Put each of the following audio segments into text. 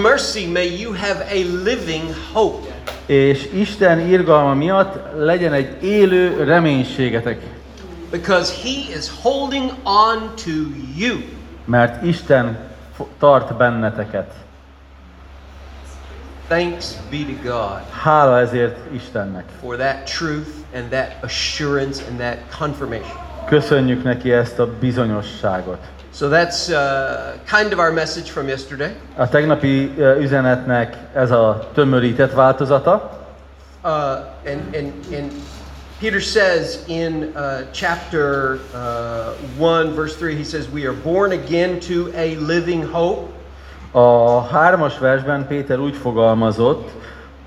mercy, may you have a living hope. És Isten irgalma miatt legyen egy élő reménységetek. Because He is holding on to you. Mert Isten tart benneteket. Thanks be to God Hála ezért Istennek. for that truth and that assurance and that confirmation. Köszönjük neki ezt a bizonyosságot. So that's uh, kind of our message from yesterday. A tegnapi ö, üzenetnek ez a tömörített változata. Uh, and, and, and Peter says in uh, chapter uh, 1, verse 3, he says, We are born again to a living hope. A hármas versben Péter úgy fogalmazott,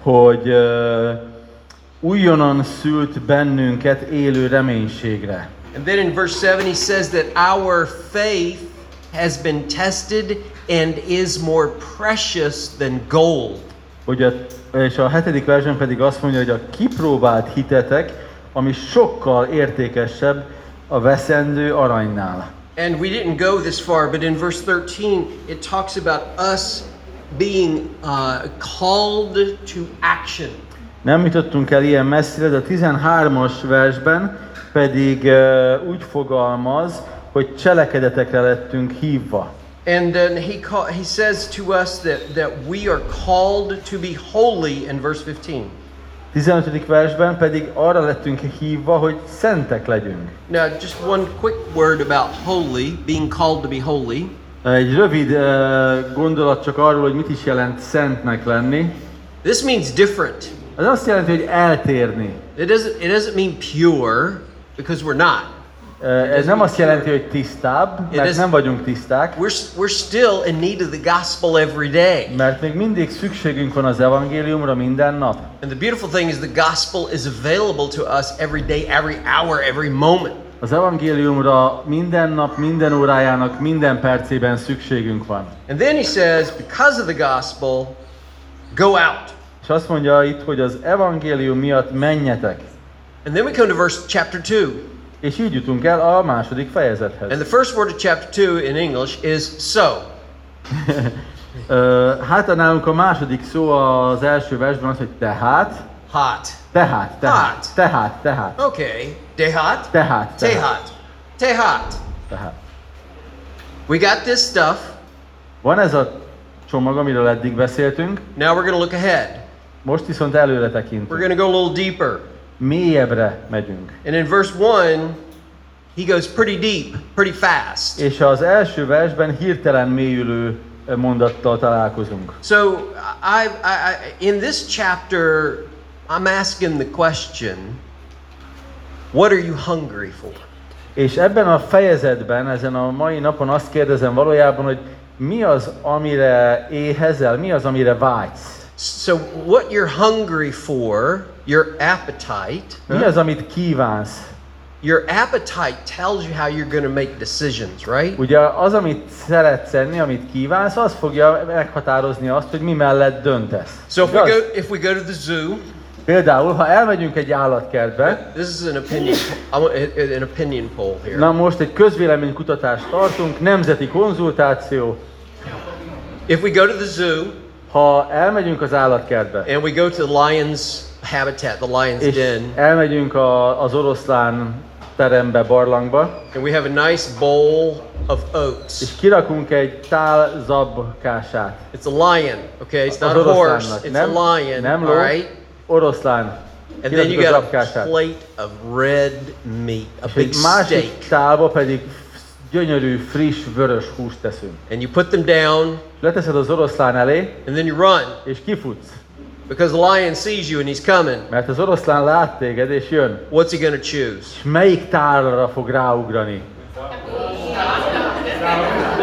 hogy ö, újonnan szült bennünket élő reménységre. And then in verse 7, he says that our faith has been tested and is more precious than gold. A, és a hetedik versben pedig azt mondja, hogy a kipróbált hitetek, ami sokkal értékesebb a veszendő aranynál. And we didn't go this far, but in verse 13, it talks about us being uh, called to action. Nem jutottunk el ilyen messzire, de a 13-as versben pedig úgy fogalmaz, hogy cselekedetekre lettünk hívva. And then he call, he says to us that, that we are called to be holy in verse 15. 15. versben pedig arra lettünk hívva, hogy szentek legyünk. Now, just one quick word about holy, being called to be holy. Egy rövid ö, gondolat csak arról, hogy mit is jelent szentnek lenni. This means different. Az azt jelenti, hogy eltérni. It doesn't, it doesn't mean pure, because we're not. Ez nem azt jelenti, hogy tisztább, mert nem vagyunk tiszták, We're, we're still in need of the gospel every day. mert még mindig szükségünk van az evangéliumra minden nap. And the beautiful thing is the gospel is available to us every day, every hour, every moment. Az evangéliumra minden nap, minden órájának, minden percében szükségünk van. And then he says, because of the gospel, go out. És azt mondja itt, hogy az evangélium miatt menjetek. And then we come to verse chapter 2. És így jutunk el a második fejezethez. And the first word of chapter 2 in English is so. Hát nálunk a második szó az első versben az, hogy tehát, Hot. tehát, tehát, Hát. tehát, tehát, Okay. Dehat. tehát, tehát, Tehat. Tehat. tehát. We got this stuff. Van ez a csomag, amiről eddig beszéltünk, Now we're going to look ahead. most viszont előre We're tekintünk. going to go a little deeper. Mélyebbre megyünk. And in verse 1, he goes pretty deep, pretty fast. És az első versben hirtelen mélyülő mondattal találkozunk. So I, I, in this chapter, I'm asking the question, what are you hungry for? És ebben a fejezetben, ezen a mai napon azt kérdezem valójában, hogy mi az, amire éhezel, mi az, amire vágysz? So what you're hungry for, your appetite, Mi az, amit kívánsz? your appetite tells you how you're going to make decisions, right? Ugye az, amit szeretsz enni, amit kívánsz, az fogja meghatározni azt, hogy mi mellett döntesz. So if we go if we go to the zoo, Például, ha elmegyünk egy állatkertbe, this is an opinion an opinion poll here. na most egy közvéleménykutatást tartunk, nemzeti konzultáció, If we go to the zoo ha elmegyünk az állatkertbe, and we go to the lion's habitat, the lion's és den, elmegyünk a, az oroszlán terembe, barlangba, and we have a nice bowl of és oats. kirakunk egy tál zabkását. It's a lion, okay? It's not az a horse, it's nem, a lion, nem all ló, right? oroszlán. And then you got a plate of red meat, a És big egy másik steak. tálba pedig gyönyörű, friss, vörös húst teszünk. And you put them down, leteszed az oroszlán elé, and then you run és kifutsz. because the lion sees you and he's coming. Mert az oroszlán lát téged, és jön. What's he to choose? És melyik tálra fog ráugrani?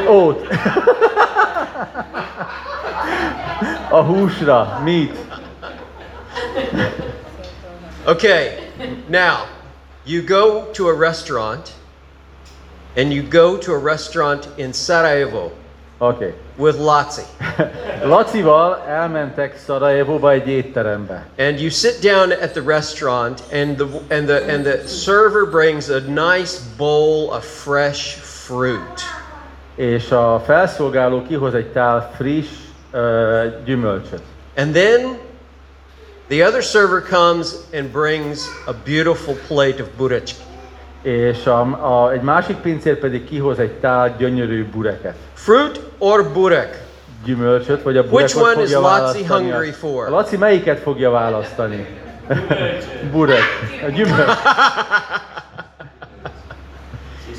Ót. A húsra, meat. Okay, now you go to a restaurant, and you go to a restaurant in Sarajevo Okay. with Latsi. Lacival elmentek Szarajevóba egy étterembe. And you sit down at the restaurant, and the and the and the server brings a nice bowl of fresh fruit. És a felszolgáló kihoz egy tál friss ö, gyümölcsöt. And then the other server comes and brings a beautiful plate of burechki. És a, a, egy másik pincér pedig kihoz egy tál gyönyörű bureket. Fruit or burek? Gyümölcsöt, vagy a Which burekot one is Laci hungry for? A Laci melyiket fogja választani? Burek. A gyümölcs.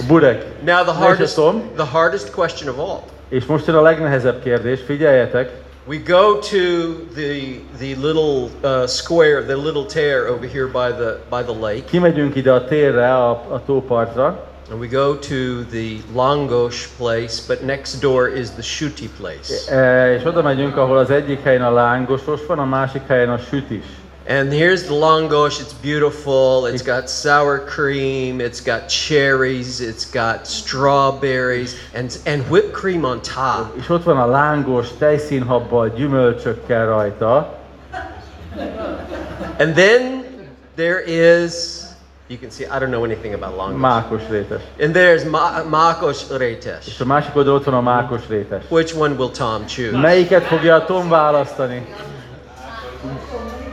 Burek. Now the hardest, the hardest question of all. És most jön a legnehezebb kérdés, figyeljetek. We go to the the little uh, square, the little tear over here by the by the lake, Kimegyünk ide a térre, a, a tópartra, and we go to the Langos place, but next door is the Shuti place. e, és oda megyünk, ahol az egyik helyen a lángosos van, a másik helyen a sütis. And here's the Langos. It's beautiful. It's got sour cream. It's got cherries. It's got strawberries and and whipped cream on top. És ott van a lángos tejszínhabbal, gyümölcsökkel rajta, And then there is. You can see. I don't know anything about Langos. mákos rétes. And there's Ma- Makos És Retes. a másik oldalon ott van a mákos rétes. Which one will Tom choose? Melyiket fogja a Tom választani?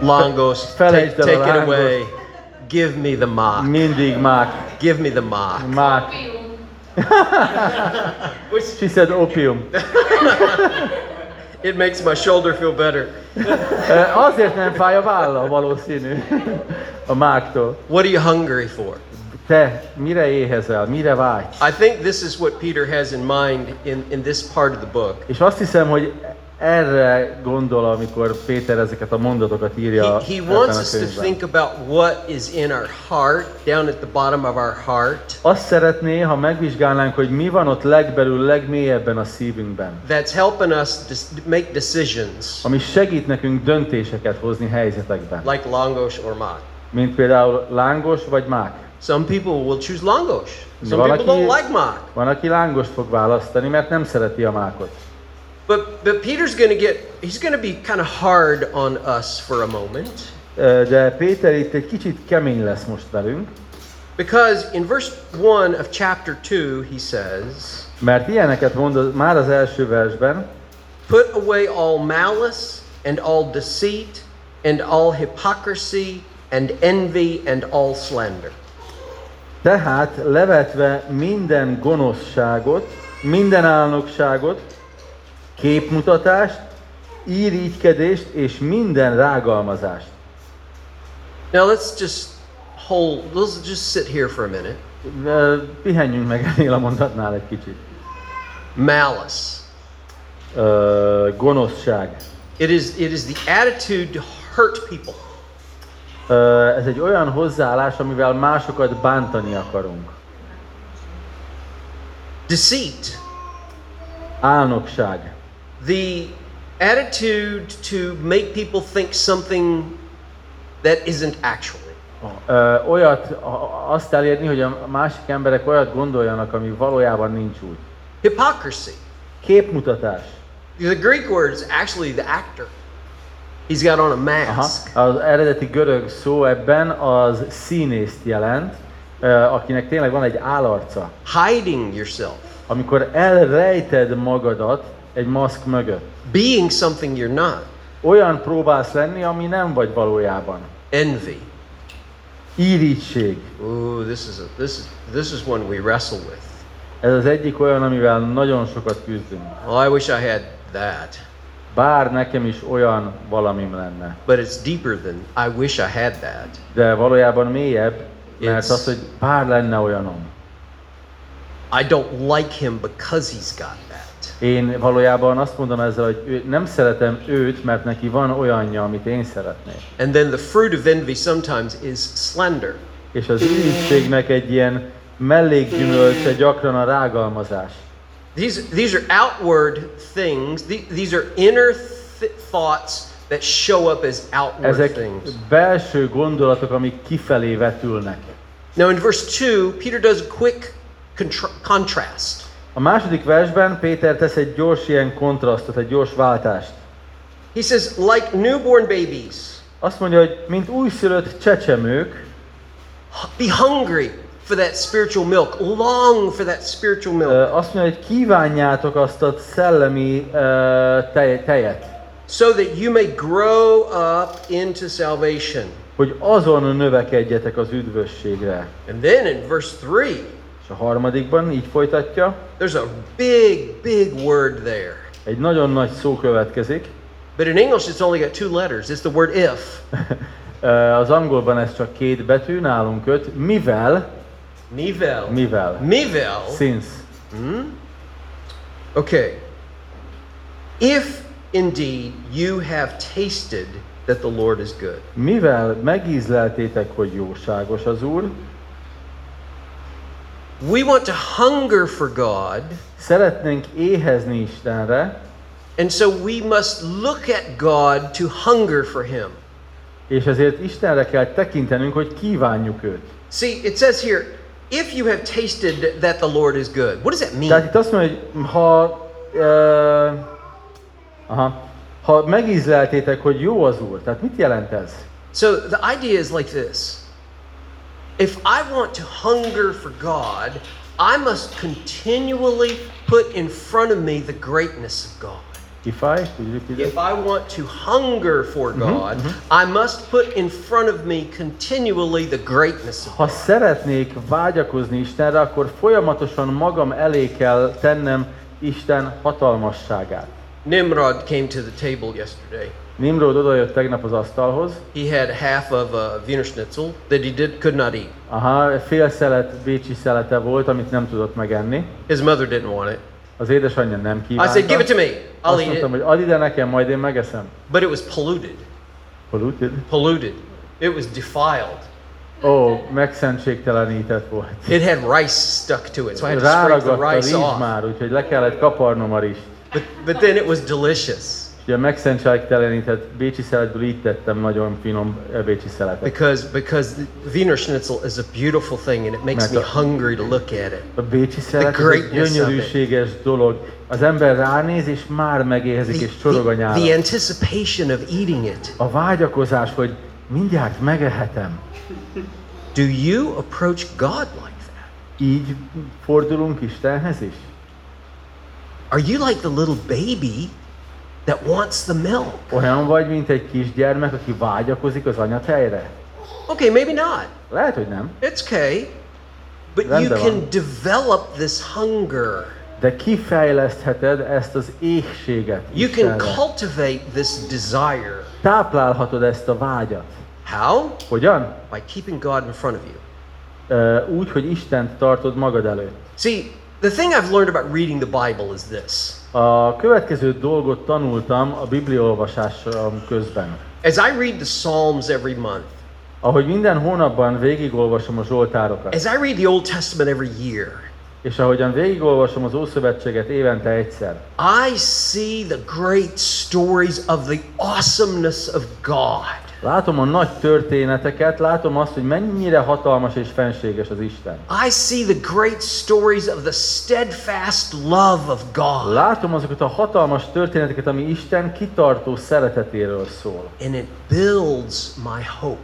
Longos. Take, take it away. Give me the mock. Mindig mák. Give me the mock. Mák. She said opium. It makes my shoulder feel better. E, eh, Azért nem fáj a válla valószínű. A máktól. What are you hungry for? Te mire éhezel, mire vágysz? I think this is what Peter has in mind in, in this part of the book. És azt hiszem, hogy erre gondol, amikor Péter ezeket a mondatokat írja He, he wants us to think about what is in our heart, down at the bottom of our heart, Azt szeretné, ha megvizsgálnánk, hogy mi van ott legbelül, legmélyebben a szívünkben, that's helping us make decisions, ami segít nekünk döntéseket hozni helyzetekben. like Longos or Mak. Mint például lángos vagy mák. Some people will choose Longos. Some Valaki- people don't like Mak. Van, aki lángost fog választani, mert nem szereti a mákot. But, but Peter's going to get, he's going to be kind of hard on us for a moment. De Péter itt egy kicsit kemény lesz most velünk, Because in verse 1 of chapter 2, he says, mert ilyeneket mond már az első versben, Put away all malice and all deceit and all hypocrisy and envy and all slander. Tehát levetve minden gonoszságot, minden álnokságot, képmutatást, irigykedést és minden rágalmazást. Now let's just hold, let's just sit here for a minute. Pihenjünk meg ennél a mondatnál egy kicsit. Malice. Ö, gonoszság. It is, it is the attitude to hurt people. Ö, Ez egy olyan hozzáállás, amivel másokat bántani akarunk. Deceit. Álnokság. The attitude to make people think something that isn't actually. Ö, Olyat, azt elérni, hogy a másik emberek olyat gondoljanak, ami valójában nincs úgy. Hypocrisy. Képmutatás. The Greek word is actually the actor. He's got on a Aha. mask. Az eredeti görög szó ebben az színészt jelent, akinek tényleg van egy állarca. Hiding yourself. Amikor elrejted magadat egy maszk mögött. Being something you're not. Olyan próbálsz lenni, ami nem vagy valójában. Envy. Írigység. Ooh, this is a, this is this is one we wrestle with. Ez az egyik olyan, amivel nagyon sokat küzdünk. Well, I wish I had that. Bár nekem is olyan valamim lenne. But it's deeper than I wish I had that. De valójában mélyebb, mert It's- az, hogy bár lenne olyanom. I don't like him because he's got. Én valójában azt mondom ezzel, hogy ő, nem szeretem őt, mert neki van olyanja, amit én szeretnék. And then the fruit of envy sometimes is slander. És az irigységnek egy ilyen mellékgyümölcse gyakran a rágalmazás. These these are outward things. The- These are inner th- thoughts that show up as outward Ezek things. belső gondolatok, amik kifelé vetülnek. Now in verse 2, Peter does a quick contra- contrast. A második versben Péter tesz egy gyors ilyen kontrasztot, egy gyors váltást. He says, like newborn babies, Azt mondja, hogy mint újszülött csecsemők, be hungry for that spiritual milk. Long for that spiritual milk. Azt mondja, hogy kívánjátok azt a szellemi tej, tejet, so that you may grow up into salvation. hogy azon növekedjetek az üdvösségre. And then in verse 3, És a harmadikban így folytatja, there's a big, big word there. egy nagyon nagy szó következik. But in English, it's only got two letters. It's the word if. Az angolban ez csak két betű, nálunk öt. Mivel, Mivel. mivel, Mivel. since. Okay. If indeed you have tasted that the Lord is good. Mivel megízleltétek, hogy jóságos az Úr, We want to hunger for God, szeretnénk éhezni Istenre, and so we must look at God to hunger for Him. és ezért Istenre kell tekintenünk, hogy kívánjuk őt. See, it says here, if you have tasted that the Lord is good. What does that Tehát mean? itt azt mondja, hogy ha, uh, aha, ha megízleltétek, hogy jó az Úr, tehát mit jelent ez? So the idea is like this if I want to hunger for God, I must continually put in front of me the greatness of God. If I, If? I want to hunger for God, I must put in front of me continually the greatness of Ha God. szeretnék vágyakozni Istenre, akkor folyamatosan magam elé kell tennem Isten hatalmasságát. Nimrod came to the table yesterday. Nimrod odajött tegnap az asztalhoz, He had half of a Wiener Schnitzel that he did could not eat. aha, fél szelet bécsi szelete volt, amit nem tudott megenni. His mother didn't want it. Az édesanyja nem I kívánta. said, "Give it to me. I'll Azt mondtam, it." hogy add ide nekem, majd én megeszem. But it was polluted. Polluted? Polluted. It was defiled. Ó, megszentségtelenített volt. It had rice stuck to it, so I had to scrape the rice off. már, úgyhogy le kellett kaparnom a rizst. But, but then it was delicious Ugye a megszentségtelenített bécsi szeletből így tettem nagyon finom eh, bécsi szeletet. because because the Wiener Schnitzel is a beautiful thing and it makes me Mert a- hungry to look at it. A bécsi szelet egy greatness gyönyörűséges dolog. Az ember ránéz és már megéhezik és csorog a The, nyála. the anticipation of eating it. A vágyakozás, hogy mindjárt megehetem. Do you approach God like that? Így fordulunk Istenhez is. Are you like the little baby that wants the milk? Olyan vagy, mint egy kisgyermek, aki vágyakozik az anyatejre? Okay, maybe not. Lehet, hogy nem. It's okay. But you Rendben can van. develop this hunger. De kifejlesztheted ezt az éhséget You can Istenre. cultivate this desire. Táplálhatod ezt a vágyat. How? Hogyan? By keeping God in front of you. Ö, Úgy, hogy Istent tartod magad előtt. See, the thing I've learned about reading the Bible is this. A következő dolgot tanultam a bibliaolvasásom közben. As I read the Psalms every month, Ahogy minden hónapban végigolvasom a Zsoltárokat, as I read the Old Testament every year, és ahogyan végigolvasom az Ószövetséget évente egyszer, I see the great stories of the awesomeness of God. Látom a nagy történeteket, látom azt, hogy mennyire hatalmas és fenséges az Isten. I see the great stories of the steadfast love of God. Látom azokat a hatalmas történeteket, ami Isten kitartó szeretetéről szól, And it builds my hope.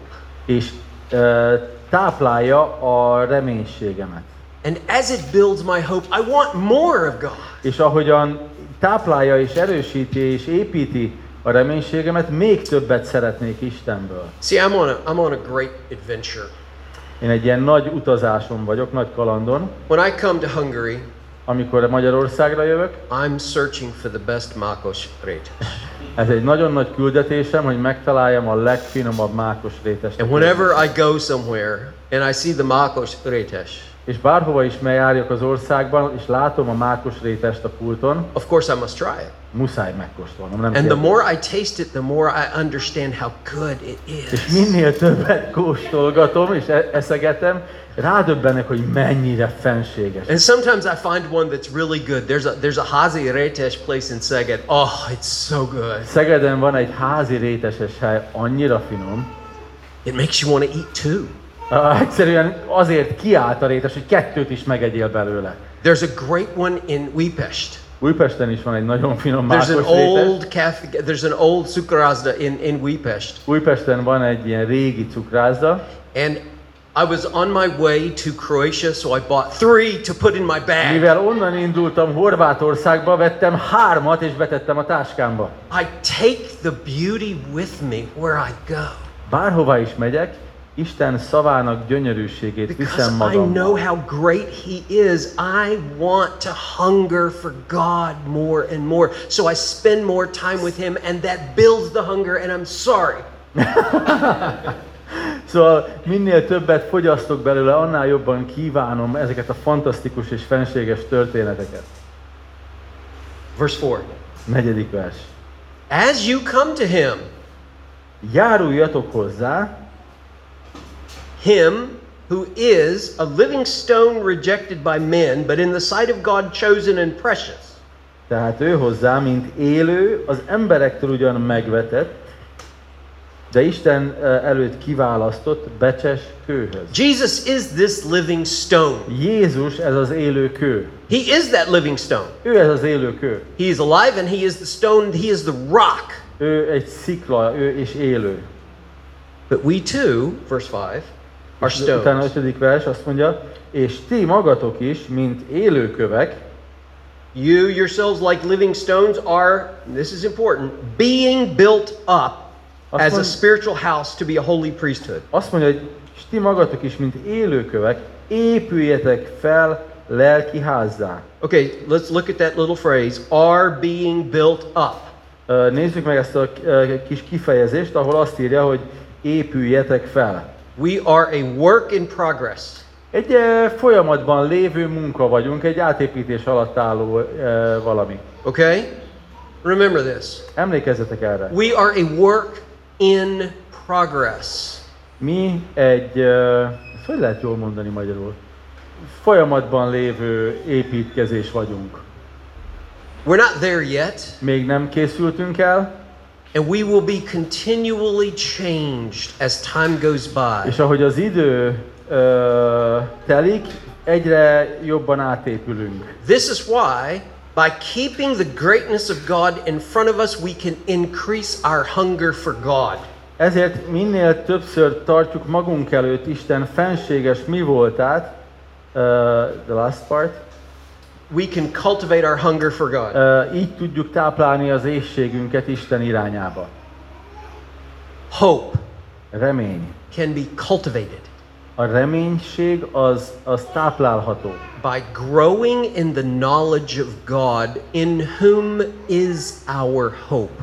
és ö, táplálja a reménységemet. And as it builds my hope, I want more of God. És ahogyan táplálja és erősíti és építi a reménységemet, még többet szeretnék Istenből. See, I'm on a, I'm on a great adventure. Én egy ilyen nagy utazáson vagyok, nagy kalandon. When I come to Hungary, Amikor Magyarországra jövök, I'm searching for the best Makos rate. ez egy nagyon nagy küldetésem, hogy megtaláljam a legfinomabb mákos rétest. And whenever I go somewhere and I see the Makos rétes, És bárhova is járjak az országban, és látom a mákos rétest a pulton, of course I must try it. muszáj megkóstolnom, nem And the kérdés. more I taste it, the more I understand how good it És is. minél többet kóstolgatom és e- eszegetem, rádöbbenek, hogy mennyire fenséges. And sometimes I find one that's really good. There's a there's a Hazi Retes place in Szeged. Oh, it's so good. Szegeden van egy házi réteses hely, annyira finom. It makes you want to eat two. Uh, egyszerűen azért kiállt a rétes, hogy kettőt is megegyél belőle. There's a great one in Újpest. Újpesten is van egy nagyon finom There's an old cafe. There's an old cukrazda in in Újpest, Újpesten van egy ilyen régi cukrászda, and I was on my way to Croatia, so I bought three to put in my bag. Mivel onnan indultam Horvátországba, vettem hármat és betettem a táskámba. I take the beauty with me where I go. Bárhova is megyek, Isten szavának gyönyörűségét viszem I know magammal. how great He is, I want to hunger for God more and more. So I spend more time with Him, and that builds the hunger, and I'm sorry. Szóval minél többet fogyasztok belőle, annál jobban kívánom ezeket a fantasztikus és fenséges történeteket. Verse 4 Negyedik vers. As you come to Him, Járuljatok hozzá, Him who is a living stone rejected by men, but in the sight of God chosen and precious. tehát ő hozzá, mint élő, az emberektől ugyan megvetett, de Isten előtt kiválasztott becses kőhöz. Jesus is this living stone. Jézus ez az élő kő. He is that living stone. Ő ez az élő kő. He is alive and He is the stone, He is the rock. Ő egy szikla, ő és élő. But we too, verse 5, are Utána stones. ötödik vers azt mondja, és ti magatok is, mint élőkövek, You yourselves, like living stones, are, this is important, being built up as a spiritual house to be a holy priesthood. azt mondja, hogy és ti magatok is, mint élőkövek, épüljetek fel lelki házzá. Okay, let's look at that little phrase are being built up. Ö, Nézzük meg ezt a ö, kis kifejezést, ahol azt írja, hogy épüljetek fel. We are a work in progress. Egy ö, folyamatban lévő munka vagyunk, egy átépítés alatt álló ö, valami. Okay? Remember this. Emlékezzetek erre. We are a work in progress. Mi egy, ezt hogy lehet jól mondani magyarul? Folyamatban lévő építkezés vagyunk. We're not there yet, Még nem készültünk el, and we will be continually changed as time goes by. és ahogy az idő ö, telik, egyre jobban átépülünk. This is why, by keeping the greatness of God in front of us, we can increase our hunger for God. Ezért minél többször tartjuk magunk előtt Isten fenséges mi voltát, uh, the last part, We can cultivate our hunger for God. uh, így tudjuk táplálni az éhségünket Isten irányába. Hope Remény. can be cultivated A reménység az, az táplálható. by growing in the knowledge of God, in whom is our hope.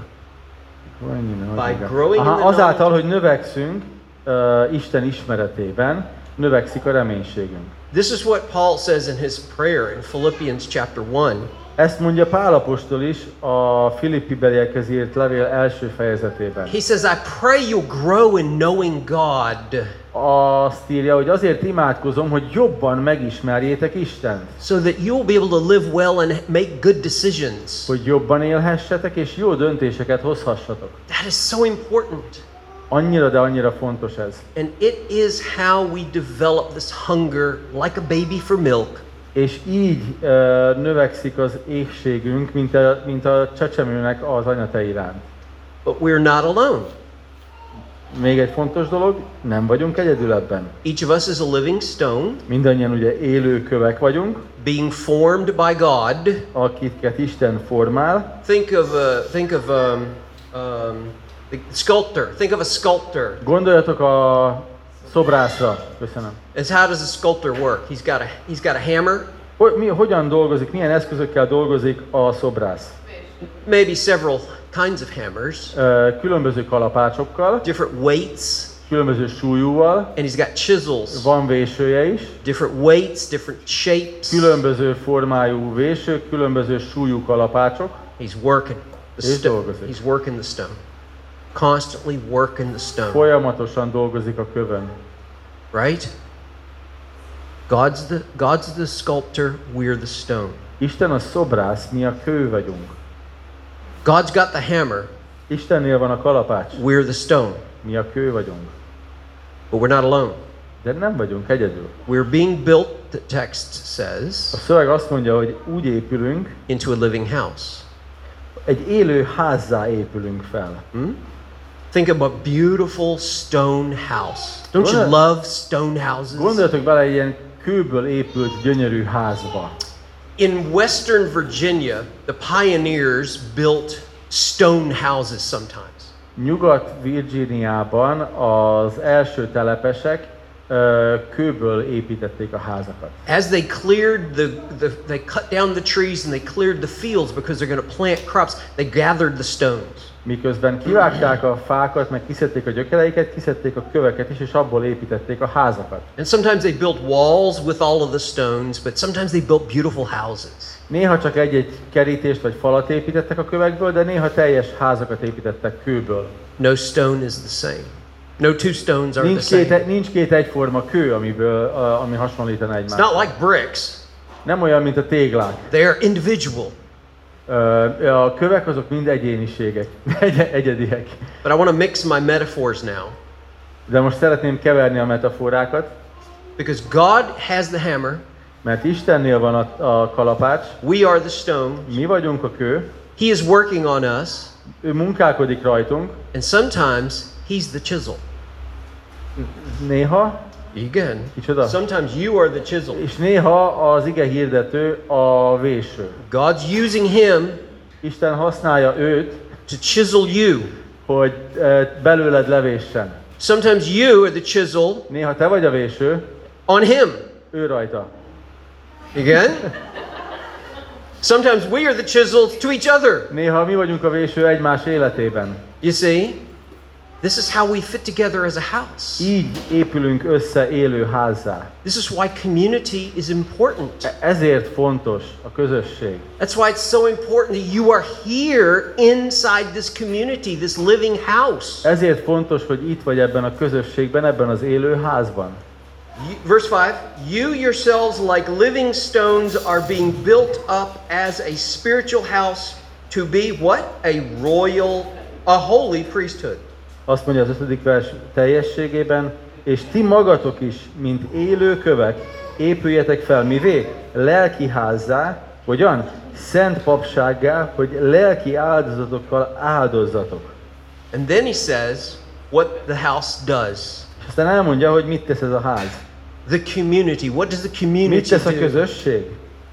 By growing in Aha, azáltal, hogy növekszünk uh, Isten ismeretében, növekszik a reménységünk. This is what Paul says in his prayer in Philippians chapter 1. Ezt mondja Pál apostol is a Filippi beliekhez írt levél első fejezetében. He says, I pray you'll grow in knowing God Azt írja, hogy azért imádkozom, hogy jobban megismerjétek Istent, so that you'll be able to live well and make good decisions. hogy jobban élhessetek és jó döntéseket hozhassatok. That is so important. Annyira, de annyira fontos ez. And it is how we develop this hunger like a baby for milk. És így uh, növekszik az éhségünk, mint a, mint a csecsemőnek az anyate iránt. But we're not alone. Még egy fontos dolog, nem vagyunk egyedül ebben. Each of us is a living stone Mindannyian ugye élő kövek vagyunk, being formed by God. akiket Isten formál. Think of a, think of um, um, the sculptor. Think of a sculptor. Gondoljatok a szobrászra. Köszönöm. As how does a sculptor work? He's got a he's got a hammer, Hogy, mi, hogyan dolgozik, milyen eszközökkel dolgozik a szobrász? maybe several kinds of hammers, Különböző kalapácsokkal, different weights, különböző súlyúval, and he's got chisels, van vésője is, different weights, different shapes. különböző formájú vésők, különböző súlyú kalapácsok, He's working the stone. He's working the stone. Constantly working the stone. folyamatosan dolgozik a kövön. Right? God's the God's the sculptor, we're the stone. Isten a szobrász, mi a kő vagyunk. God's got the hammer, Istennél van a kalapács, we're the stone. mi a kő vagyunk. But we're not alone. De nem vagyunk egyedül. We're being built, the text A says, szöveg azt mondja, hogy úgy épülünk, into a living house. egy élő házzá épülünk fel. Hmm? Think of a beautiful stone house. Don't you love stone houses? Gondoljatok bele egy ilyen kőből épült gyönyörű házba. In Western Virginia, the pioneers built stone houses sometimes. Nyugat-Virginiában az első telepesek kőből építették a házakat. As they cleared the, the they cut down the trees and they cleared the fields because they're going to plant crops, they gathered the stones. Miközben kivágták a fákat, meg kiszedték a gyökereiket, kiszedték a köveket is, és abból építették a házakat. And sometimes they built walls with all of the stones, but sometimes they built beautiful houses. Néha csak egy-egy kerítést vagy falat építettek a kövekből, de néha teljes házakat építettek kőből. No stone is the same. No two stones are the Nincs két, same. nincs két egyforma kő, amiből, a- ami hasonlítana It's not egymásra. like bricks. Nem olyan, mint a téglák. They are individual. Ö, A kövek azok mind egyéniségek, egy- egyediek. But I want to mix my metaphors now De most szeretném keverni a metaforákat, because God has the hammer, mert Istennél van a, a kalapács, we are the stone. mi vagyunk a kő, He is working on us, ő munkálkodik rajtunk, and sometimes he's the chisel. Néha, Again, Kicsoda? sometimes you are the chisel. és néha az ige hirdető a véső. God's using him Isten használja őt, to chisel you. hogy ö, belőled levéssen. Sometimes you are the chisel Néha te vagy a véső, on him. ő rajta. Again? Sometimes we are the chisels to each other. Néha mi vagyunk a véső egymás életében. You see? This is how we fit together as a house. Így épülünk össze élő házzá. This is why community is important. Ezért fontos a közösség. That's why it's so important that you are here inside this community, this living house. Ezért fontos, hogy itt vagy ebben a közösségben, ebben az élő házban. Verse 5 You yourselves, like living stones, are being built up as a spiritual house to be what? A royal, a holy priesthood. Azt mondja az ötödik vers teljességében, és ti magatok is, mint élő kövek, épüljetek fel mivé? Lelki házzá, hogyan? Szent papsággá, hogy lelki áldozatokkal áldozzatok. And then he says what the house does. És aztán elmondja, hogy mit tesz ez a ház. The community. What does the Mit community tesz a do? közösség?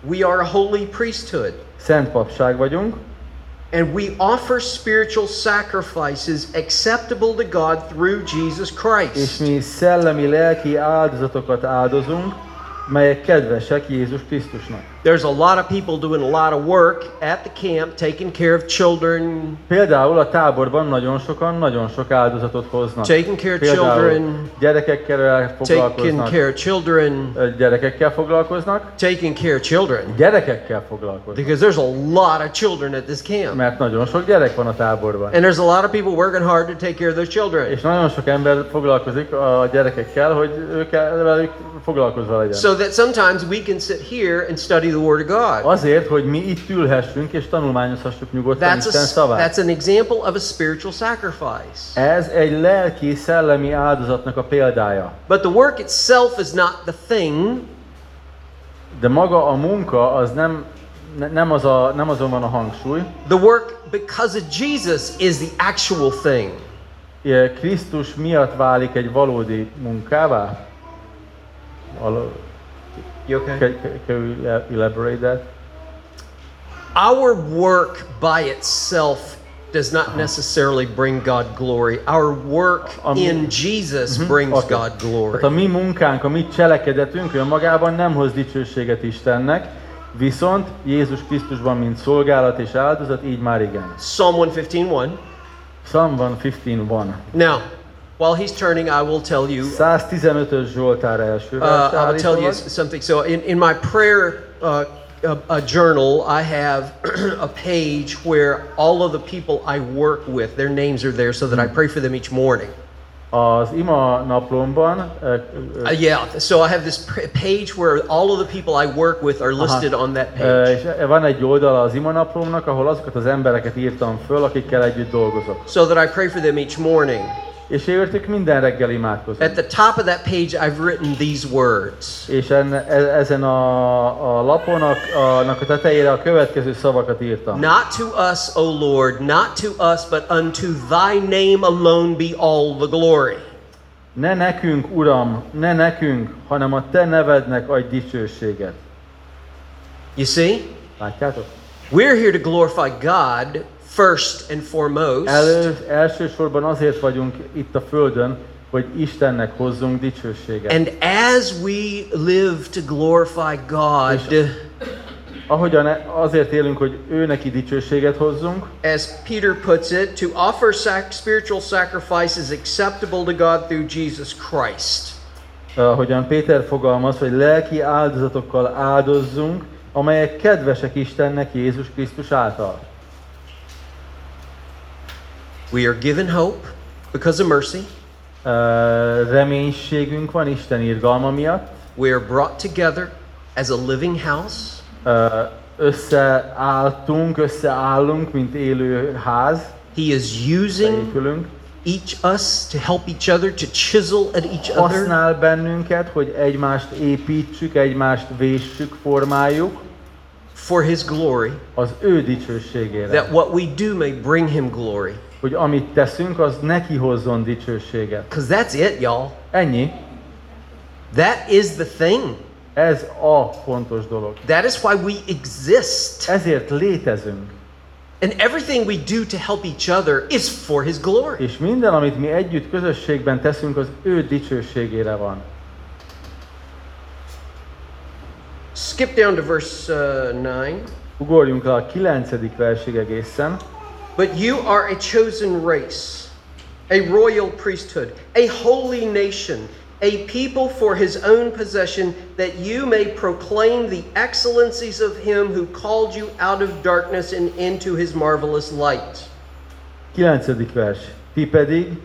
We are a holy priesthood. Szent papság vagyunk, And we offer spiritual sacrifices acceptable to God through Jesus és Christ. mi szellemi, lelki áldozatokat áldozunk, melyek kedvesek Jézus Krisztusnak. There's a lot of people doing a lot of work at the camp, taking care of children, Például a táborban nagyon sokan nagyon sok áldozatot hoznak. taking care of children, gyerekekkel taking foglalkoznak, care of children, gyerekekkel foglalkoznak, taking care of children. gyerekekkel foglalkoznak. Because there's a lot of children at this camp. Mert nagyon sok gyerek van a táborban. And there's a lot of people working hard to take care of those children. És nagyon sok ember foglalkozik a gyerekekkel, hogy ők velük foglalkozva legyen. So that sometimes we can sit here and study the Word of God. Azért, hogy mi itt ülhessünk és tanulmányozhassuk nyugodtan That's, Isten a, szavát. that's an example of a spiritual sacrifice. Ez egy lelki, szellemi áldozatnak a példája. But the work itself is not the thing, De maga a munka az nem, ne- nem, az a, nem azon van a hangsúly. the work because of Jesus is the actual thing. Krisztus miatt válik egy valódi munkává? Val- You okay? Can, can, can we uh, elaborate that? Our work by itself does not uh-huh. necessarily bring God glory. Our work in Jesus mhm. brings Okay. God glory. Tehát a mi munkánk, a mi cselekedetünk önmagában nem hoz dicsőséget Istennek, viszont Jézus Krisztusban, mint szolgálat és áldozat, így már igen. Psalm 115:1. Psalm 115.1. Now, while he's turning, I will tell you 115-ös Zsoltár Uh, I'll tell you something. So, in, in my prayer uh, a, a journal, I have a page where all of the people I work with, their names are there, so that I pray for them each morning. Az ima naplomban Uh, yeah. So I have this page where all of the people I work with are listed on that page, van egy oldala az ima naplomnak, ahol azokat az embereket írtam föl, akikkel együtt dolgozok. so that I pray for them each morning. És értük minden reggel imádkozunk. At the top of that page, I've written these words És enne, e- ezen a, a lapon a, annak a tetejére a következő szavakat írtam. Not to us, O Lord, not to us, but unto thy name alone be all the glory. Ne nekünk, Uram, ne nekünk, hanem a Te nevednek adj dicsőséget. You see? Látjátok? We're here to glorify God first and foremost. Elő, elsősorban azért vagyunk itt a Földön, hogy Istennek hozzunk dicsőséget. And as we live to glorify God, Ahogyan e- azért élünk, hogy ő neki dicsőséget hozzunk, as Peter puts it, to offer sac- spiritual sacrifices acceptable to God through Jesus Christ. ahogyan Péter fogalmaz, hogy lelki áldozatokkal áldozzunk, amelyek kedvesek Istennek Jézus Krisztus által. We are given hope because of mercy. Ö, reménységünk van Isten irgalma miatt, We are brought together as a living house. Ö, összeálltunk, összeállunk, mint élő ház, He is using épülünk, each us to help each other, to chisel at each other. használ bennünket, hogy egymást építsük, egymást véssük, formáljuk for his glory, az ő dicsőségére. that what we do may bring him glory. Hogy amit teszünk, az neki hozzon dicsőséget. Because that's it, y'all. Ennyi. That is the thing. Ez a fontos dolog. That is why we exist. Ezért létezünk. And everything we do to help each other is for his glory. És minden, amit mi együtt közösségben teszünk, az ő dicsőségére van. Skip down to verse uh, 9. Ugorjunk le a 9. versig egészen. But you are a chosen race, a royal priesthood, a holy nation, a people for his own possession, that you may proclaim the excellencies of him who called you out of darkness and into his marvelous light. 9. vers. Ti pedig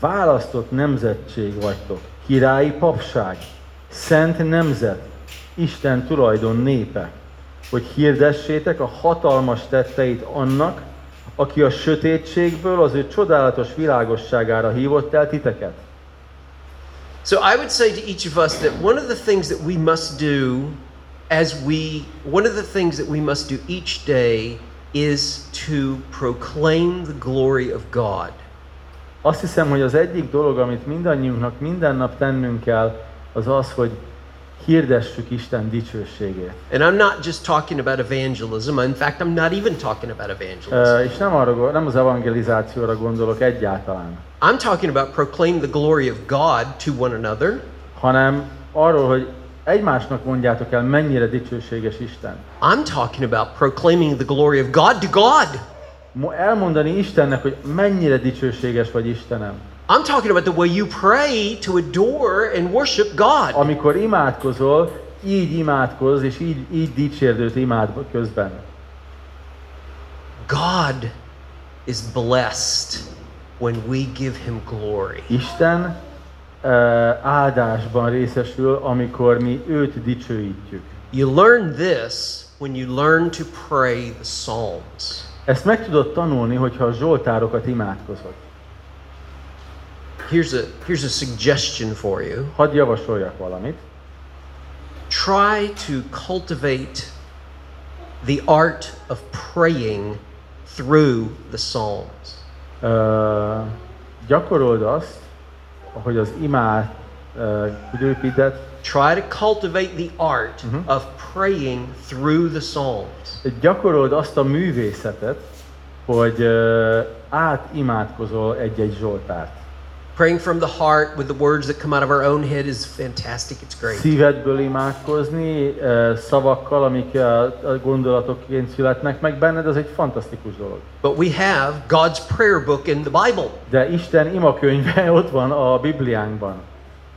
választott nemzetség vagytok, királyi papság, szent nemzet, Isten tulajdon népe, hogy hirdessétek a hatalmas tetteit annak, aki a sötétségből az ő csodálatos világosságára hívott el titeket. So I would say to each of us that one of the things that we must do as we, one of the things that we must do each day is to proclaim the glory of God. Azt hiszem, hogy az egyik dolog, amit mindannyiunknak minden nap tennünk kell, az az, hogy hirdessük Isten dicsőségét. And I'm not just talking about evangelism. In fact, I'm not even talking about evangelism. Ö, és nem, arra, nem az evangelizációra gondolok egyáltalán, I'm talking about proclaim the glory of God to one another. hanem arról, hogy egymásnak mondjátok el, mennyire dicsőséges Isten. I'm talking about proclaiming the glory of God to God. Mo- Elmondani Istennek, hogy mennyire dicsőséges vagy Istenem. I'm talking about the way you pray to adore and worship God. Amikor imádkozol, így imádkoz, és így, így dicsérd őt imád közben. God is blessed when we give him glory. Isten uh, áldásban részesül, amikor mi őt dicsőítjük. You learn this when you learn to pray the Psalms. Ezt meg tudod tanulni, hogyha a Zsoltárokat imádkozod. Here's a, here's a suggestion for you. Hadd javasoljak valamit. Try to cultivate the art of praying through the Psalms. Uh, gyakorold azt, hogy az imád, uh, hogy röpíted, Try to cultivate the art of praying through the Psalms. gyakorold azt a művészetet, hogy uh, átimádkozol egy-egy Zsoltárt. Praying from the heart with the words that come out of our own head is fantastic. It's great. Szívedből imádkozni, uh, szavakkal, amik a gondolatokként születnek meg benned, az egy fantasztikus dolog. But we have God's prayer book in the Bible. De Isten imakönyve ott van a Bibliánkban.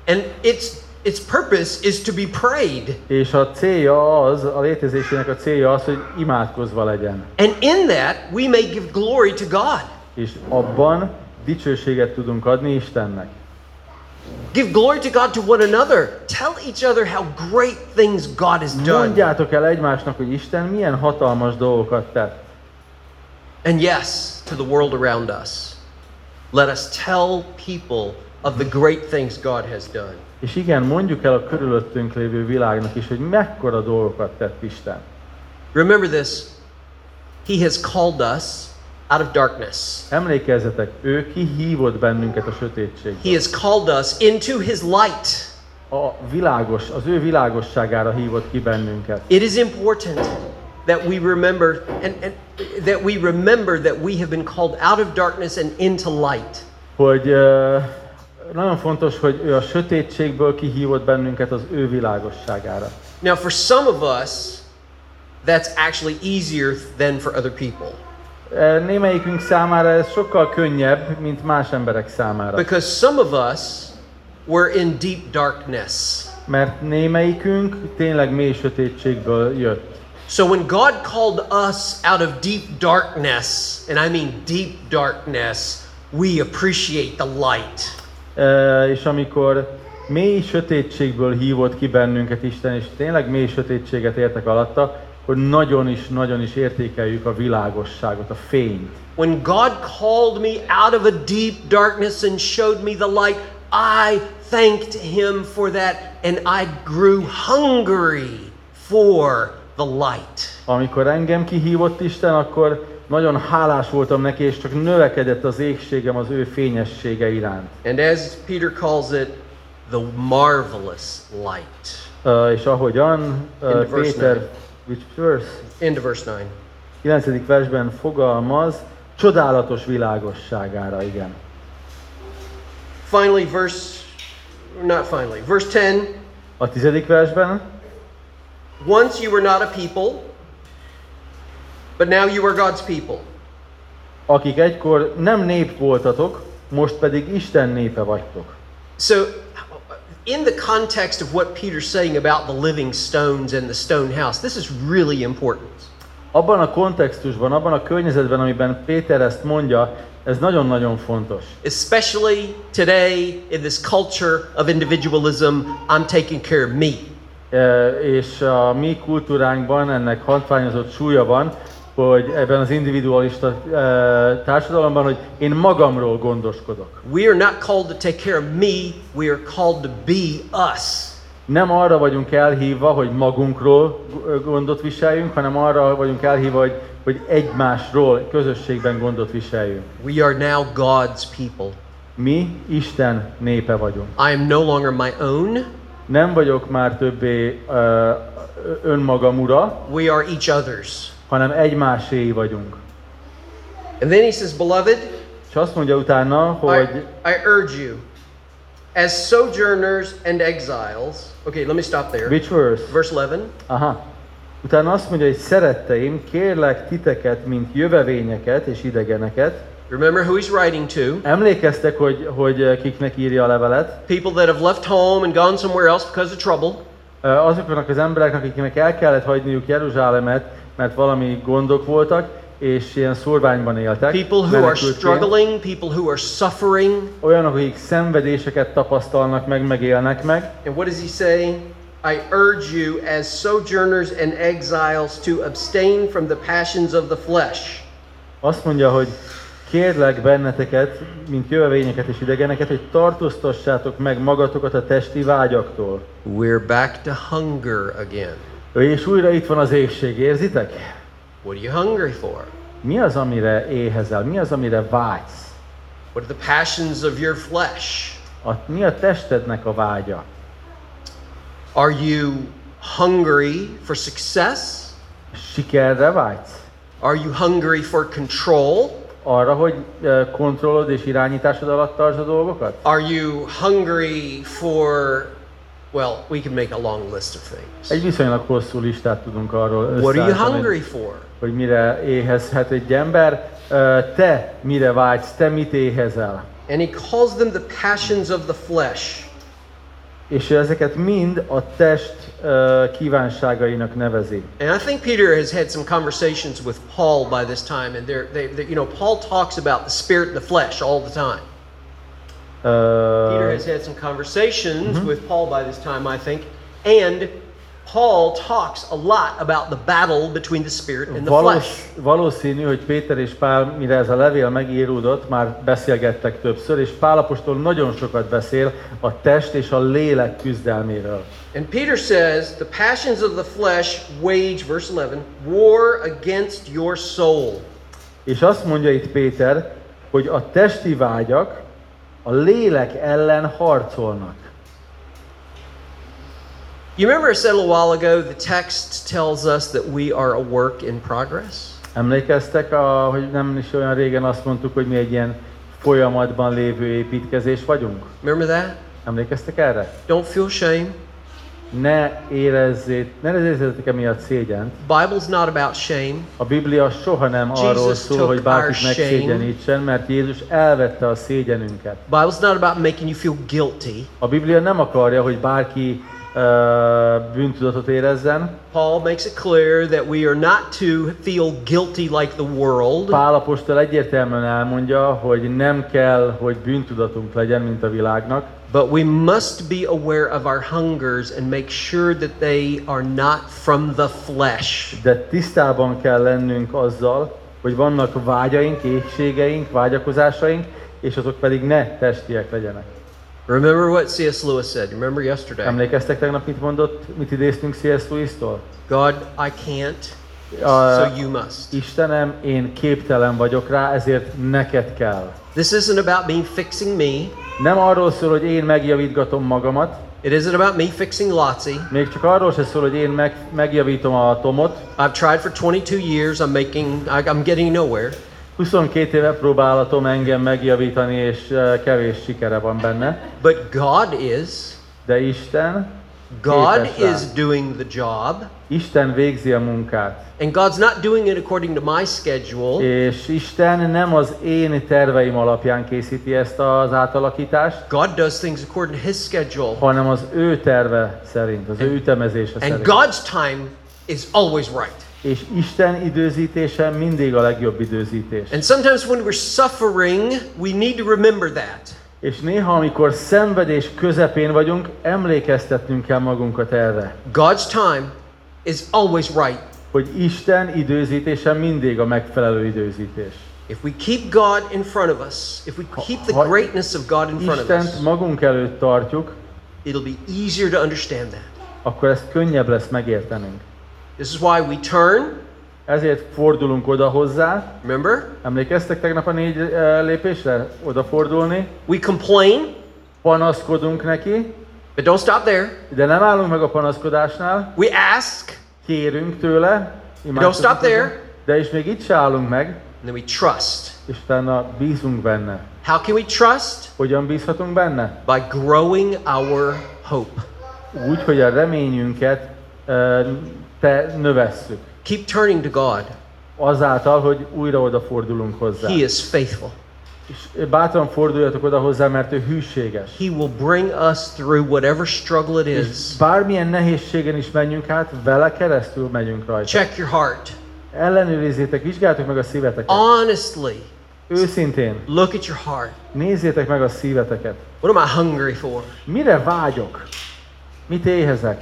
And its its purpose is to be prayed. És a célja az, a létezésének a célja az, hogy imádkozva legyen. And in that we may give glory to God. És abban dicsőséget tudunk adni Istennek. Give glory to God to one another. Tell each other how great things God has done. Mondjátok el egymásnak, hogy Isten milyen hatalmas dolgokat tett. And yes, to the world around us. Let us tell people of the great things God has done. És igen, mondjuk el a körülöttünk lévő világnak is, hogy mekkora dolgokat tett Isten. Remember this He has called us out of darkness, Emlékezzetek, ő kihívott bennünket a sötétségből. He has called us into His light. A világos, az ő világosságára hívott ki bennünket. It is important that we remember and, and that we remember that we have been called out of darkness and into light. Hogy ö, nagyon fontos, hogy ő a sötétségből kihívott bennünket az ő világosságára. Now, for some of us, that's actually easier than for other people Némelyikünk számára ez sokkal könnyebb, mint más emberek számára. because some of us were in deep darkness. Mert némelyikünk tényleg mély sötétségből jött. So when God called us out of deep darkness, and I mean deep darkness, we appreciate the light. Ö, És amikor mély sötétségből hívott ki bennünket Isten, és tényleg mély sötétséget értek alatta, hogy nagyon is, nagyon is értékeljük a világosságot, a fényt. When God called me out of a deep darkness and showed me the light, I thanked Him for that and I grew hungry for the light. Amikor engem kihívott Isten, akkor nagyon hálás voltam neki, és csak növekedett az égségem az ő fényessége iránt. And as Peter calls it, the marvelous light. Uh, és ahogyan uh, Péter. Which verse? Into verse 9. 9. versben fogalmaz, csodálatos világosságára, igen. Finally, verse, not finally, verse 10 A tizedik versben, Once you were not a people, but now you are God's people. akik egykor nem nép voltatok, most pedig Isten népe vagytok. So, in the context of what Peter's saying about the living stones and the stone house, this is really important. Abban a kontextusban, abban a környezetben, amiben Péter ezt mondja, ez nagyon-nagyon fontos. Especially today in this culture of individualism, I'm taking care of me. E, És a mi kultúránkban ennek hatványozott súlya van, hogy ebben az individualista e, társadalomban, hogy én magamról gondoskodok. We are not called to take care of me, we are called to be us. Nem arra vagyunk elhívva, hogy magunkról gondot viseljünk, hanem arra vagyunk elhívva, hogy, hogy egymásról közösségben gondot viseljünk. We are now God's people. Mi Isten népe vagyunk. I am no longer my own, Nem vagyok már többé ö, önmagam ura, we are each other's. Hanem egymáséi vagyunk. And then he says, Beloved, És azt mondja utána, hogy I, I urge you, as sojourners and exiles. Okay, let me stop there. which verse? Verse 11. Aha. Utána azt mondja, hogy szeretteim, kérlek titeket, mint jövevényeket és idegeneket. Remember who he's writing to. Emlékeztek, hogy, hogy kiknek írja a levelet? People that have left home and gone somewhere else because of trouble. Azoknak az embereknek, akiknek el kellett hagyniuk Jeruzsálemet, mert valami gondok voltak, és ilyen szorványban éltek. People who are struggling, people who are suffering. Olyanok, akik szenvedéseket tapasztalnak meg, megélnek meg. And what does he say? I urge you, as sojourners and exiles, to abstain from the passions of the flesh. Azt mondja, hogy kérlek benneteket, mint jövevényeket és idegeneket, hogy tartóztassátok meg magatokat a testi vágyaktól. We're back to hunger again. És újra itt van az égség, érzitek? What are you hungry for? Mi az, amire éhezel? Mi az, amire vágysz? What are the passions of your flesh? A, mi a testednek a vágya? Are you hungry for success? Sikerre vágysz? Are you hungry for control? Arra, hogy eh, kontrollod és irányításod alatt tartsd a dolgokat? Are you hungry for, well, we can make a long list of things. Egy viszonylag hosszú listát tudunk arról What are you hungry for? hogy mire éhezhet egy ember. Te mire vágysz? Te mit éhezel? And he calls them the passions of the flesh. És ezeket mind a test eh, kívánságainak nevezi. And I think Peter has had some conversations with Paul by this time, and they're, they, they, you know, Paul talks about the spirit and the flesh all the time. Eh, Peter has had some conversations with Paul by this time, I think, and Paul talks a lot about the battle between the spirit and the flesh. Valósz, valószínű, hogy Péter és Pál, mire ez a levél megíródott, már beszélgettek többször, és Pál apostol nagyon sokat beszél a test és a lélek küzdelméről. And Peter says, the passions of the flesh wage, verse 11, war against your soul. És azt mondja itt Péter, hogy a testi vágyak a lélek ellen harcolnak. You remember I said a little while ago, the text tells us that we are a work in progress? Emlékeztek, a, hogy nem is olyan régen azt mondtuk, hogy mi egy ilyen folyamatban lévő építkezés vagyunk? Remember that? Emlékeztek erre? Don't feel shame. Ne érezzét, ne érezzétek emiatt szégyent. Bible's not about shame. A Biblia soha nem arról Jesus szól, took hogy bárkit megszégyenítsen, mert Jézus elvette a szégyenünket. Bible's not about making you feel guilty. A Biblia nem akarja, hogy bárki uh, bűntudatot érezzen. Paul makes it clear that we are not to feel guilty like the world, Pál apostol egyértelműen elmondja, hogy nem kell, hogy bűntudatunk legyen, mint a világnak, but we must be aware of our hungers and make sure that they are not from the flesh. de tisztában kell lennünk azzal, hogy vannak vágyaink, éhségeink, vágyakozásaink, és azok pedig ne testiek legyenek. Remember what C.S. Lewis said. Remember yesterday. Emlékeztek tegnap, mit mondott, mit idéztünk C.S. Lewis-tól? God, I can't, A- so you must. Istenem, én képtelen vagyok rá, ezért neked kell. This isn't about me fixing me. Nem arról szól, hogy én megjavítgatom magamat, It isn't about me fixing Lotzi. még csak arról se szól, hogy én meg, megjavítom a Tomot. I've tried for 22 years. I'm making. I'm getting nowhere. 22 éve próbálatom engem megjavítani, és eh, kevés sikere van benne. But God is. De Isten, God is doing the job. Isten végzi a munkát. And God's not doing it according to my schedule. És Isten nem az én terveim alapján készíti ezt az átalakítást, God does things according to His schedule. hanem az ő terve szerint, az ő ütemezése And szerint. God's time is always right. És Isten időzítése mindig a legjobb időzítés. And sometimes when we're suffering, we need to remember that. És néha, amikor szenvedés közepén vagyunk, emlékeztetnünk kell magunkat erre, God's time is always right. hogy Isten időzítése mindig a megfelelő időzítés. If we keep God in front of us, if we keep the greatness of God in front of us, Istent magunk előtt tartjuk, it'll be easier to understand that. akkor ezt könnyebb lesz megértenünk. This is why we turn, Ezért fordulunk oda hozzá. remember? Emlékeztek tegnap a négy eh, lépésre? Odafordulni. We complain, Panaszkodunk neki, but don't stop there. de nem állunk meg a panaszkodásnál. We ask, Kérünk tőle. imádkozunk stop hozzá, there. De is még itt se állunk meg, and then we trust. és utána bízunk benne. How can we trust? Hogyan bízhatunk benne? By growing our hope. Úgy, hogy a reményünket eh, te növesszük. Keep turning to God. Azáltal, hogy újra odafordulunk hozzá. He is faithful. És bátran forduljatok oda hozzá, mert ő hűséges. He will bring us through whatever struggle it És is. bármilyen nehézségen is menjünk át, vele keresztül megyünk rajta. Check your heart. Ellenőrizzétek, vizsgáljátok meg a szíveteket. Honestly, Őszintén, look at your heart. nézzétek meg a szíveteket. What am I hungry for? Mire vágyok? Mit éhezek?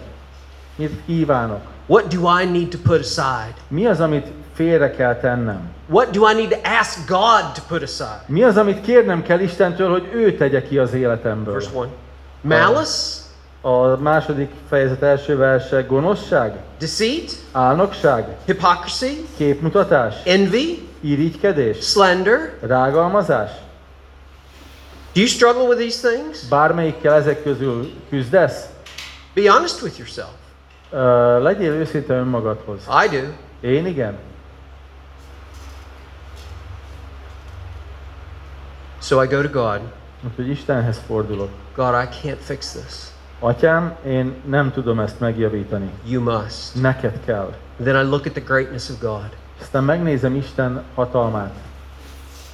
Mit kívánok? What do I need to put aside? Mi az, amit félre kell tennem? What do I need to ask God to put aside? Mi az, amit kérnem kell Istentől, hogy ő tegye ki az életemből? Verse 1. Malice, A második fejezet első verse gonoszság, deceit, álnokság, hypocrisy, képmutatás, envy, irigykedés, slander. rágalmazás. Do you struggle with these things? Bármelyikkel ezek közül küzdesz? Be honest with yourself. Uh, legyél őszinte önmagadhoz. I do. Én igen. So I go to God. Úgyhogy Istenhez fordulok. God, I can't fix this. Atyám, én nem tudom ezt megjavítani. You must. Neked kell. Then I look at the greatness of God. Aztán megnézem Isten hatalmát.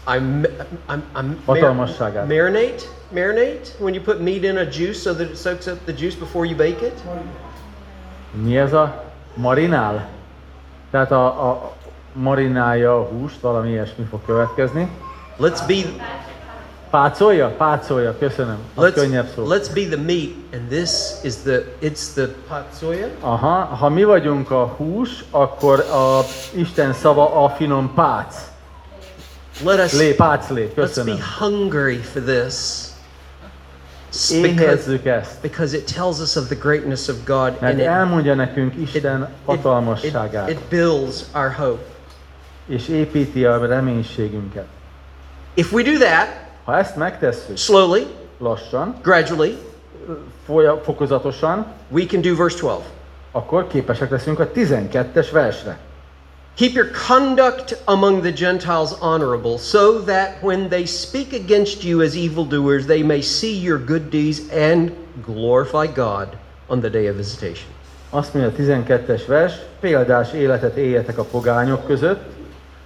I'm, I'm, I'm Hatalmasságát. marinate, marinate when you put meat in a juice so that it soaks up the juice before you bake it. Mi ez a marinál? Tehát a, a marinálja a húst, valami ilyesmi fog következni. Let's be Pácolja? Pácolja, köszönöm. Az Let's, könnyebb szó. let's be the meat, and this is the, it's the patsoya. Aha, ha mi vagyunk a hús, akkor a Isten szava a finom pác. Let us, Lé, páclé, let's be köszönöm. hungry for this. Éhezzük ezt, because it tells us of the greatness of God, mert and it, elmondja nekünk Isten it, hatalmasságát, it, it builds our hope. és építi a reménységünket. If we do that Ha ezt megtesszük slowly, lassan, gradually, folya- fokozatosan, we can do verse 12. akkor képesek leszünk a 12-es versre. Keep your conduct among the Gentiles honorable, so that when they speak against you as evildoers, they may see your good deeds and glorify God on the day of visitation. Azt mondja a 12-es vers, példás életet éljetek a pogányok között,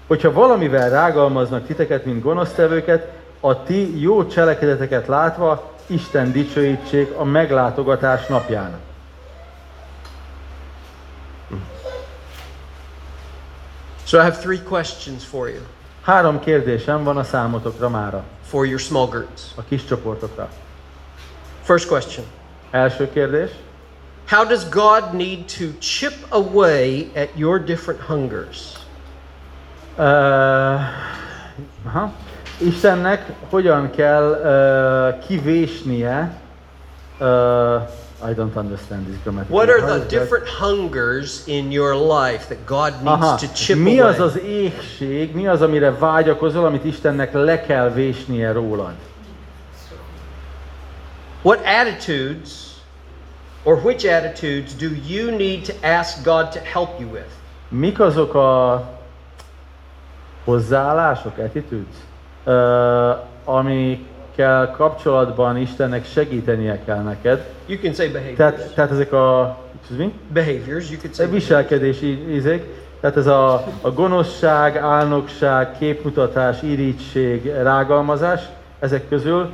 hogyha valamivel rágalmaznak titeket, mint gonosztevőket, a ti jó cselekedeteket látva Isten dicsőítsék a meglátogatás napján. So I have three questions for you Három kérdésem van a számotokra mára, for your small groups. a kis csoportokra. First question Első kérdés, How does God need to chip away at your different hungers? Uh, aha. Istennek hogyan kell uh, kivésnie uh, I don't understand this grammatical. What are the different hungers in your life that God needs Aha. to chip Mi az az éhség, mi az, amire vágyakozol, amit Istennek le kell vésnie rólad? What attitudes or which attitudes do you need to ask God to help you with? Mik azok a hozzáállások, attitudes, uh, amikkel kapcsolatban Istennek segítenie kell neked? You can say behaviors. Tehát, tehát ezek a excuse me? behaviors, you could say viselkedési izék, tehát ez a, a gonoszság, álnokság, képmutatás, irigység, rágalmazás, ezek közül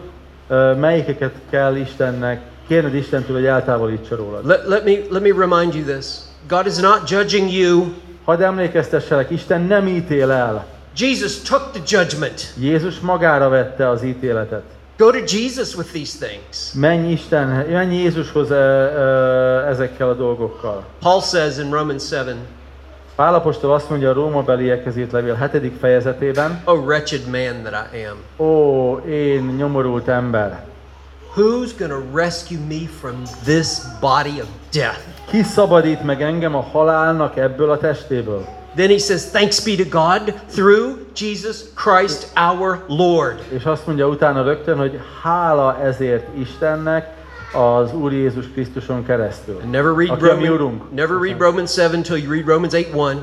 ö, melyikeket kell Istennek, kérned Istentől, hogy eltávolítsa rólad. Let, let, me, let me remind you this God is not judging you. Hadd emlékeztesselek, Isten nem ítél el. Jesus took the judgment. Jézus magára vette az ítéletet. Go to Jesus with these things. Menj Isten, menj Jézushoz e, e, ezekkel a dolgokkal. Paul says in Romans 7, Pálapostól azt mondja a Róma beliekhez írt levél 7. fejezetében, Oh, wretched man that I am. Ó, én nyomorult ember, Who's to rescue me from this body of death? Ki szabadít meg engem a halálnak ebből a testéből? Then he says, Thanks be to God through Jesus Christ our Lord. És azt mondja utána rögtön, hogy hála ezért Istennek az Úr Jézus Krisztuson keresztül. And never read, Roman, never read Romans 7 until you read Romans 8 1.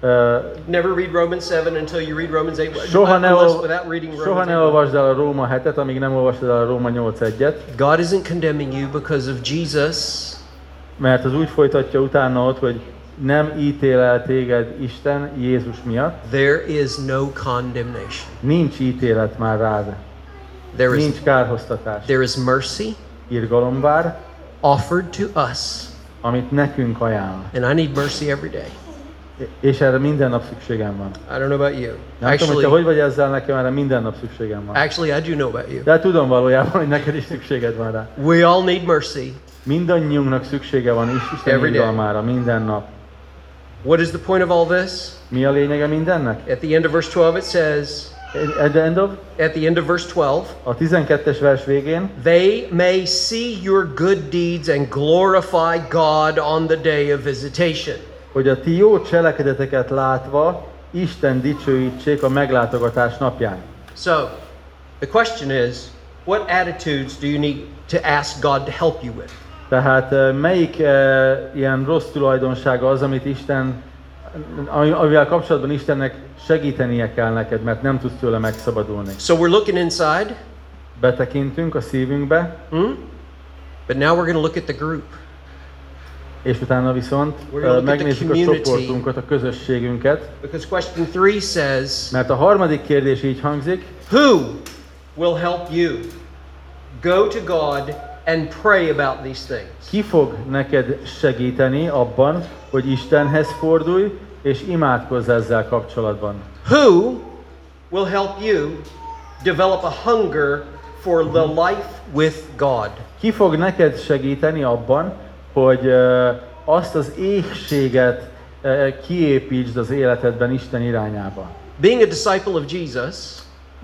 Ö, Never read Romans 7 until you read Romans 8 1. Soha ne, ol, without reading soha Romans ne 8 olvasd el a Róma 7-et, amíg nem olvasod el a Róma 8.1-et, God isn't condemning you because of Jesus. mert az úgy folytatja utána ott, hogy nem ítél el téged Isten Jézus miatt. There is no condemnation. Nincs ítélet már rád. There is, Nincs kárhoztatás. there is mercy Irgalom vár, offered to us. amit nekünk ajánl. And I need mercy every day. És erre minden nap szükségem van. I don't know about you. Nem tudom, hogy te Actually, hogy vagy ezzel, nekem erre minden nap szükségem van. actually, I do know about you. De tudom valójában, hogy neked is szükséged van rá. We all need mercy. Mindannyiunknak szüksége van is Isten irgalmára minden nap. What is the point of all this? Mi a lényege mindennek? At the end of verse 12, it says, At the end of, at the end of verse 12, a 12-es vers végén, they may see your good deeds and glorify God on the day of visitation. hogy a ti jó cselekedeteket látva Isten dicsőítsék a meglátogatás napján. So, the question is, what attitudes do you need to ask God to help you with? Tehát eh, melyik ilyen rossz tulajdonsága az, amit Isten, ami- amivel kapcsolatban Istennek segítenie kell neked, mert nem tudsz tőle megszabadulni. So, we're looking inside, Betekintünk a szívünkbe, hmm? but now we're going to look at the group. és utána viszont the megnézzük a csoportunkat, a közösségünket, Because question three says, mert a harmadik kérdés így hangzik, Who will help you? Go to God and pray about these things. ki fog neked segíteni abban, hogy Istenhez fordulj, és imádkozz ezzel kapcsolatban. Who will help you develop a hunger for the life with God. Ki fog neked segíteni abban, hogy ö, azt az éhséget ö, kiépítsd az életedben Isten irányába. Being a disciple of Jesus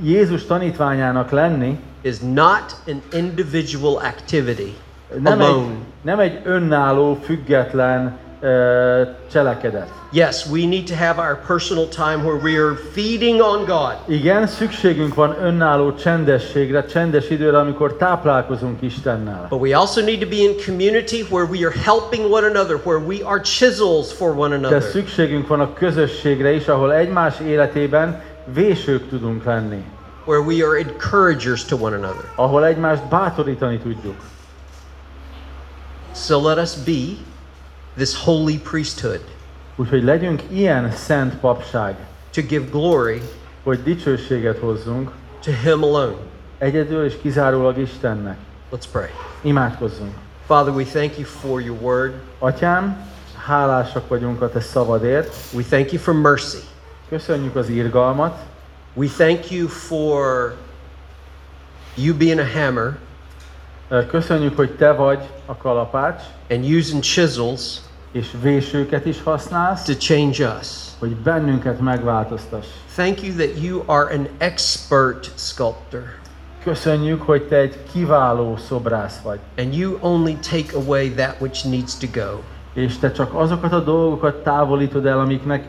Jézus tanítványának lenni is not an individual activity nem egy, alone. nem egy önálló, független ö, cselekedet. Yes, we need to have our personal time where we are feeding on God. Igen, szükségünk van önálló csendességre, csendes időre, amikor táplálkozunk Istennel. But we also need to be in community where we are helping one another, where we are chisels for one De another. szükségünk van a közösségre is, ahol egymás életében vésők tudunk lenni. Where we are encouragers to one another. Ahol egymást bátorítani tudjuk. So let us be this holy priesthood Úgyhogy legyünk ilyen szent papság, to give glory hogy dicsőséget hozzunk to Him alone. egyedül és kizárólag Istennek. Let's pray. Imádkozzunk. Father, we thank you for your word. Atyám, hálásak vagyunk a Te szavadért. We thank you for mercy. Köszönjük az irgalmat. We thank you for you being a hammer Köszönjük, hogy Te vagy a kalapács, and using chisels és vésőket is használsz, to change us. hogy bennünket megváltoztass. Thank you that you are an expert sculptor Köszönjük, hogy Te egy kiváló szobrász vagy, and you only take away that which needs to go. és Te csak azokat a dolgokat távolítod el, amiknek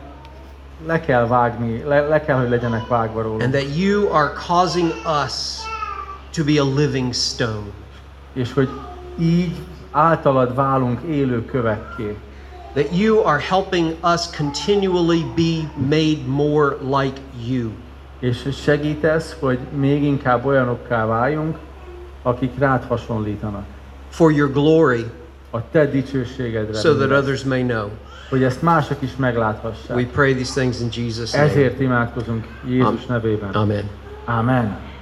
le kell vágni, le, le kell, hogy legyenek vágva róla. and that you are causing us to be a living stone. És hogy így általad válunk élő kövekké. That you are helping us continually be made more like you. És segítesz, hogy még inkább olyanokká váljunk, akik rád hasonlítanak. for your glory, A Te dicsőségedre. so that others may know. Hogy ezt mások is megláthassák. We pray these things in Jesus' name. Ezért imádkozunk Jézus nevében. Amen. Amen.